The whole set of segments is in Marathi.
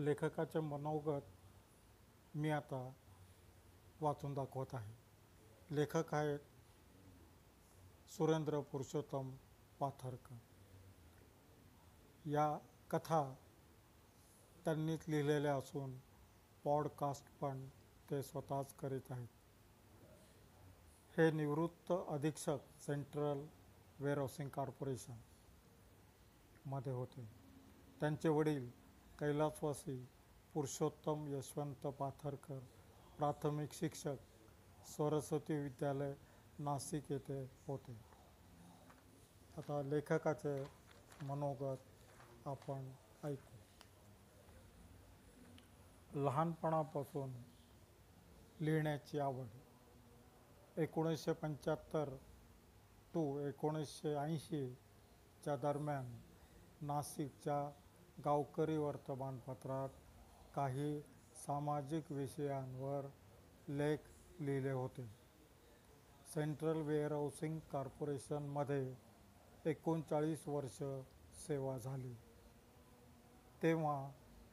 लेखकाचे मनोगत मी आता वाचून दाखवत आहे. लेखक आहेत सुरेंद्र पुरुषोत्तम पाथरकर. या कथा त्यांनीच लिहिलेल्या असून पॉडकास्ट पण ते स्वतःच करीत आहेत. हे निवृत्त अधीक्षक सेंट्रल वेअरहाऊसिंग कॉर्पोरेशनमध्ये होते. त्यांचे वडील कैलासवासी पुरुषोत्तम यशवंत पाथरकर प्राथमिक शिक्षक सरस्वती विद्यालय नाशिक येथे होते. आता लेखकाचे मनोगत आपण ऐकू. लहानपणापासून लिहिण्याची आवड. एकोणीसशे पंच्याहत्तर टू एकोणीसशे ऐंशीच्या दरम्यान नाशिकच्या गावकरी वर्तमानपत्रात काही सामाजिक विषयांवर लेख लिहिले होते. सेंट्रल वेअरहाऊसिंग कॉर्पोरेशनमध्ये एकोणचाळीस वर्ष सेवा झाली. तेव्हा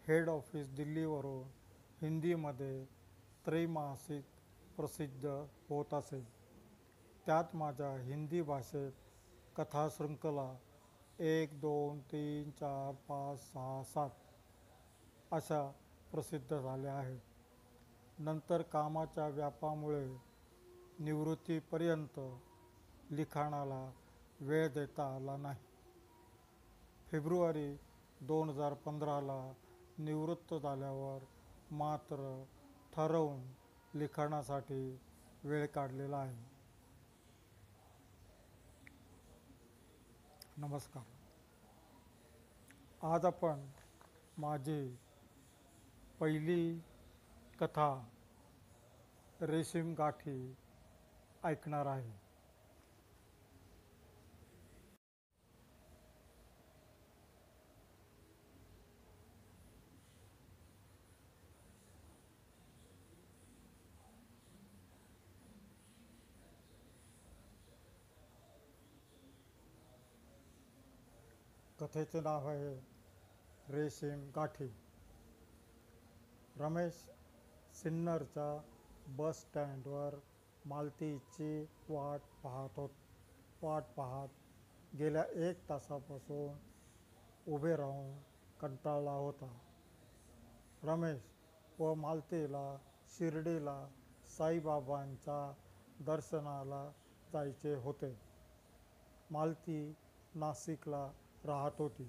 हेड ऑफिस दिल्लीवरून हिंदीमध्ये त्रैमासिक प्रसिद्ध होत असे. त्यात माझ्या हिंदी भाषेत कथाशृंखला एक दोन तीन चार पाच सहा सात अशा प्रसिद्ध झाल्या आहेत. नंतर कामाच्या व्यापामुळे निवृत्तीपर्यंत लिखाणाला वेळ देता आला नाही. फेब्रुवारी दोन हजार पंधराला निवृत्त झाल्यावर मात्र ठरवून लिखाणासाठी वेळ काढलेला आहे. नमस्कार. आज आपण माझी पहिली कथा रेशीम गाठी ऐकणार आहे. कथेचं नाव आहे रेशीम गाठी. रमेश सिन्नरच्या बस स्टँडवर मालतीची वाट पाहत होत वाट पाहत गेल्या एक तासापासून उभे राहून कंटाळला होता. रमेश व मालतीला शिर्डीला साईबाबांच्या दर्शनाला जायचे होते. मालती नाशिकला राहत होती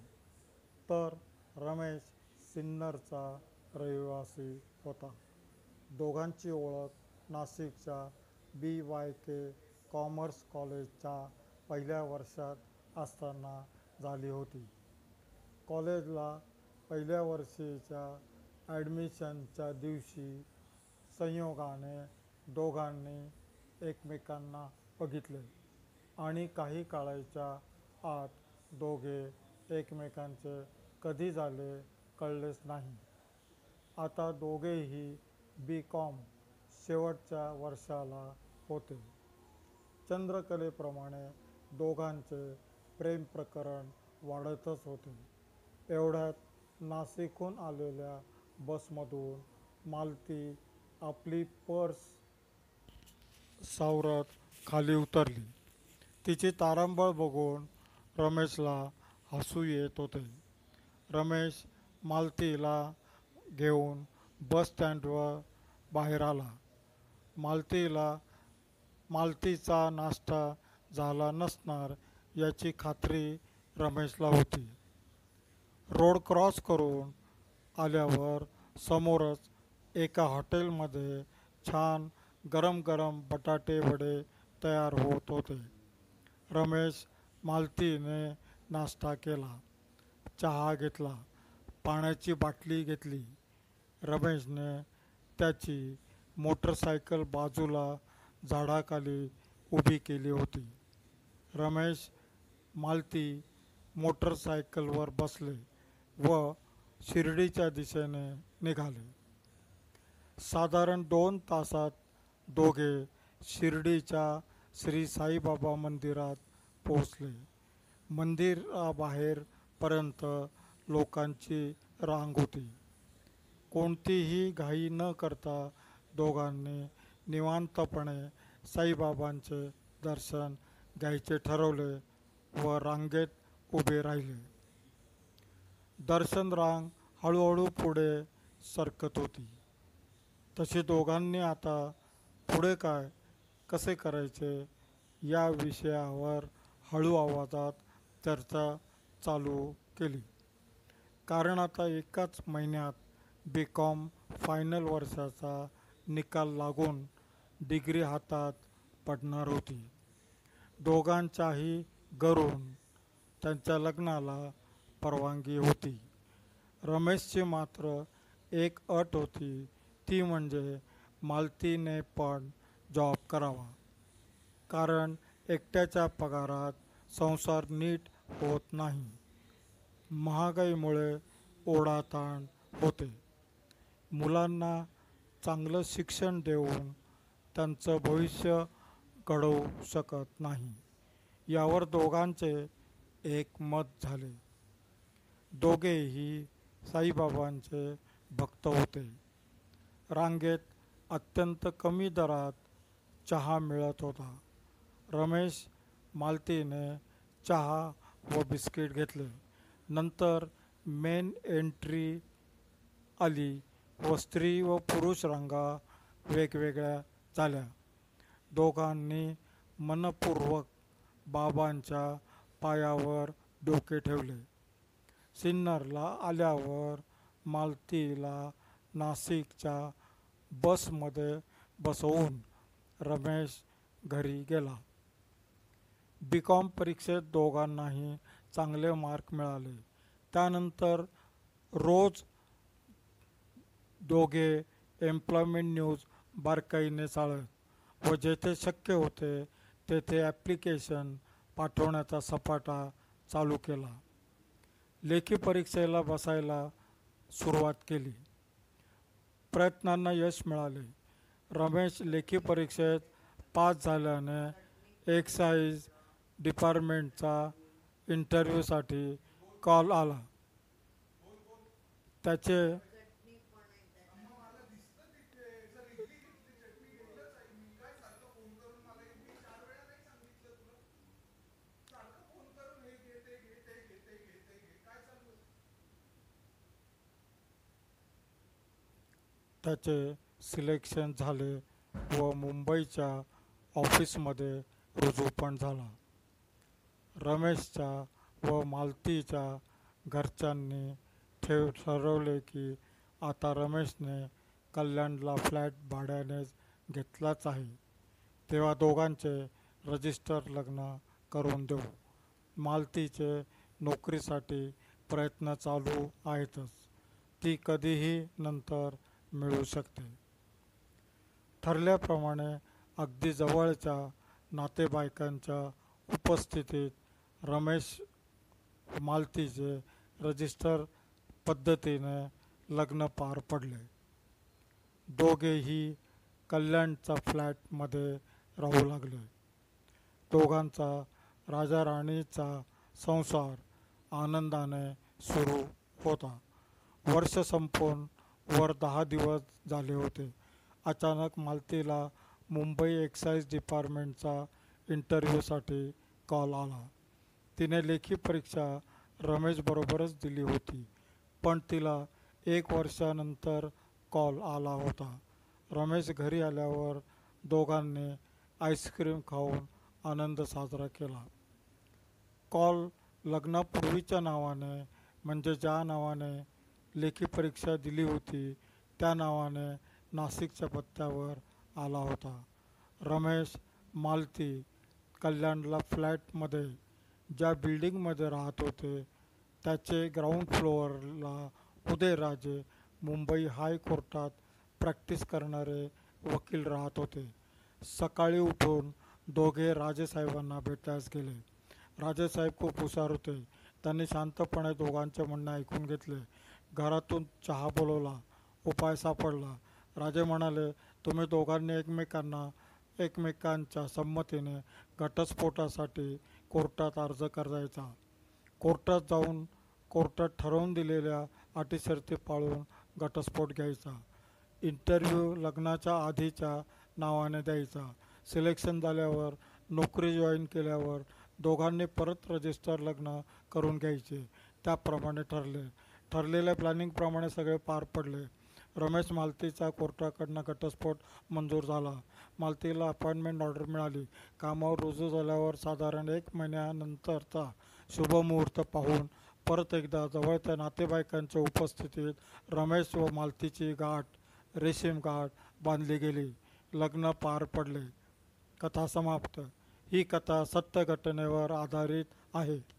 तर रमेश सिन्नरचा रहिवासी होता. दोघांची ओळख नाशिकच्या बी वाय के कॉमर्स कॉलेजच्या पहिल्या वर्षात असताना झाली होती. कॉलेजला पहिल्या वर्षीच्या ॲडमिशनच्या दिवशी संयोगाने दोघांनी एकमेकांना बघितले आणि काही काळाच्या आत दोघे एकमेकांचे कधी झाले कळलेच नाही. आता दोघेही बी कॉम शेवटच्या वर्षाला होते. चंद्रकलेप्रमाणे दोघांचे प्रेम प्रकरण वाढतच होते. एवढ्यात नाशिकहून आलेल्या बसमधून मालती आपली पर्स सावरत खाली उतरली. तिची तारांबळ बघून रमेशला हसू येत होते. रमेश मालतीला घेऊन बस स्टँडवर बाहेर आला. मालतीला मालतीचा नाश्ता झाला नसणार याची खात्री रमेशला होती. रोड क्रॉस करून आल्यावर समोरच एका हॉटेलमध्ये छान गरम गरम बटाटे वडे तयार होत होते. रमेश मालतीने नाश्ता केला चहा घेतला पाण्याची बाटली घेतली. रमेशने त्याची मोटरसायकल बाजूला झाडाखाली उभी केली होती. रमेश मालती मोटरसायकलवर बसले व शिर्डीच्या दिशेने निघाले. साधारण दोन तासात दोघे शिर्डीच्या श्री साईबाबा मंदिरात पोहोचले. मंदिराबाहेरपर्यंत लोकांची रांग होती. कोणतीही घाई न करता दोघांनी निवांतपणे साईबाबांचे दर्शन घ्यायचे ठरवले व रांगेत उभे राहिले. दर्शन रांग हळूहळू पुढे सरकत होती. तशी दोघांनी आता पुढे काय कसे करायचे या विषयावर हळू आवाजात चर्चा चालू केली. कारण आता एकाच महिन्यात बी कॉम फायनल वर्षाचा निकाल लागून डिग्री हातात पडणार होती. दोघांच्याही घरून त्यांच्या लग्नाला परवानगी होती. रमेशची मात्र एक अट होती ती म्हणजे मालतीने पण जॉब करावा. कारण एकट्याच्या पगारात संसार नीट होत नाही. महागाईमुळे ओढाताण होते. मुलांना चांगलं शिक्षण देऊन त्यांचं भविष्य घडवू शकत नाही. यावर दोघांचे एक मत झाले. दोघेही साईबाबांचे भक्त होते. रांगेत अत्यंत कमी दरात चहा मिळत होता. रमेश मालतीने चहा व बिस्किट घेतले. नंतर मेन एंट्री आली व स्त्री व पुरुष रांगा वेगवेगळ्या झाल्या. दोघांनी मनपूर्वक बाबांच्या पायावर डोके ठेवले. सिन्नरला आल्यावर मालतीला नाशिकच्या बसमध्ये बसवून रमेश घरी गेला. बी कॉम परीक्षेत दोघांनाही चांगले मार्क मिळाले. त्यानंतर रोज दोघे एम्प्लॉयमेंट न्यूज बारकाईने चाळत व जेथे शक्य होते तेथे ॲप्लिकेशन पाठवण्याचा सपाटा चालू केला. लेखी परीक्षेला बसायला सुरुवात केली. प्रयत्नांना यश मिळाले. रमेश लेखी परीक्षेत पास झाल्याने एक्साईज डिपार्टमेंटचा इंटरव्ह्यूसाठी कॉल आला. त्याचे त्याचे सिलेक्शन झाले व मुंबईच्या ऑफिसमध्ये रुजू पण झाला. रमेशच्या व मालतीच्या घरच्यांनी ठेव ठरवले की आता रमेशने कल्याणला फ्लॅट भाड्यानेच घेतलाच आहे. तेव्हा दोघांचे रजिस्टर लग्न करून देऊ. मालतीचे नोकरीसाठी प्रयत्न चालू आहेतच. ती कधीही नंतर मिळू शकते. ठरल्याप्रमाणे अगदी जवळच्या नातेवाईकांच्या उपस्थितीत रमेश मालतीचे रजिस्टर पद्धतीने लग्न पार पडले. दोघेही कल्याणच्या फ्लॅटमध्ये राहू लागले. दोघांचा राजा राणीचा संसार आनंदाने सुरू होता. वर्ष संपून वर दहा दिवस झाले होते. अचानक मालतीला मुंबई एक्साईज डिपार्टमेंटचा इंटरव्ह्यूसाठी कॉल आला. तिने लेखी परीक्षा रमेशबरोबरच दिली होती. पण तिला एक वर्षानंतर कॉल आला होता. रमेश घरी आल्यावर दोघांनी आईस्क्रीम खाऊन आनंद साजरा केला. कॉल लग्नापूर्वीच्या नावाने म्हणजे ज्या नावाने लेखी परीक्षा दिली होती त्या नावाने नाशिकच्या पत्त्यावर आला होता. रमेश मालती कल्याणला फ्लॅटमध्ये ज्या बिल्डिंगमध्ये राहत होते त्याचे ग्राउंड फ्लोअरला उदयराजे मुंबई हायकोर्टात प्रॅक्टिस करणारे वकील राहत होते. सकाळी उठून दोघे राजेसाहेबांना भेटायस गेले. राजेसाहेब खूप हुशार होते. त्यांनी शांतपणे दोघांचे म्हणणे ऐकून घेतले. घरातून चहा बोलवला उपाय सापडला. राजे म्हणाले तुम्ही दोघांनी एकमेकांना एकमेकांच्या संमतीने घटस्फोटासाठी कोर्टात अर्ज करायचा. कोर्टात जाऊन कोर्टात ठरवून दिलेल्या अटी शर्ती पाळून घटस्फोट घ्यायचा. इंटरव्ह्यू लग्नाच्या आधीच्या नावाने द्यायचा. सिलेक्शन झाल्यावर नोकरी जॉईन केल्यावर दोघांनी परत रजिस्टर लग्न करून घ्यायचे. त्याप्रमाणे ठरले. ठरलेल्या प्लॅनिंगप्रमाणे सगळे पार पडले. रमेश मालतीचा कोर्टाकडनं घटस्फोट मंजूर झाला. मालतीला अपॉइंटमेंट ऑर्डर मिळाली. कामावर रुजू झाल्यावर साधारण एक महिन्यानंतरचा शुभमुहूर्त पाहून परत एकदा जवळच्या नातेवाईकांच्या उपस्थितीत रमेश व मालतीची गाठ रेशीम गाठ बांधली गेली. लग्न पार पडले. कथा समाप्त. ही कथा सत्य घटनेवर आधारित आहे.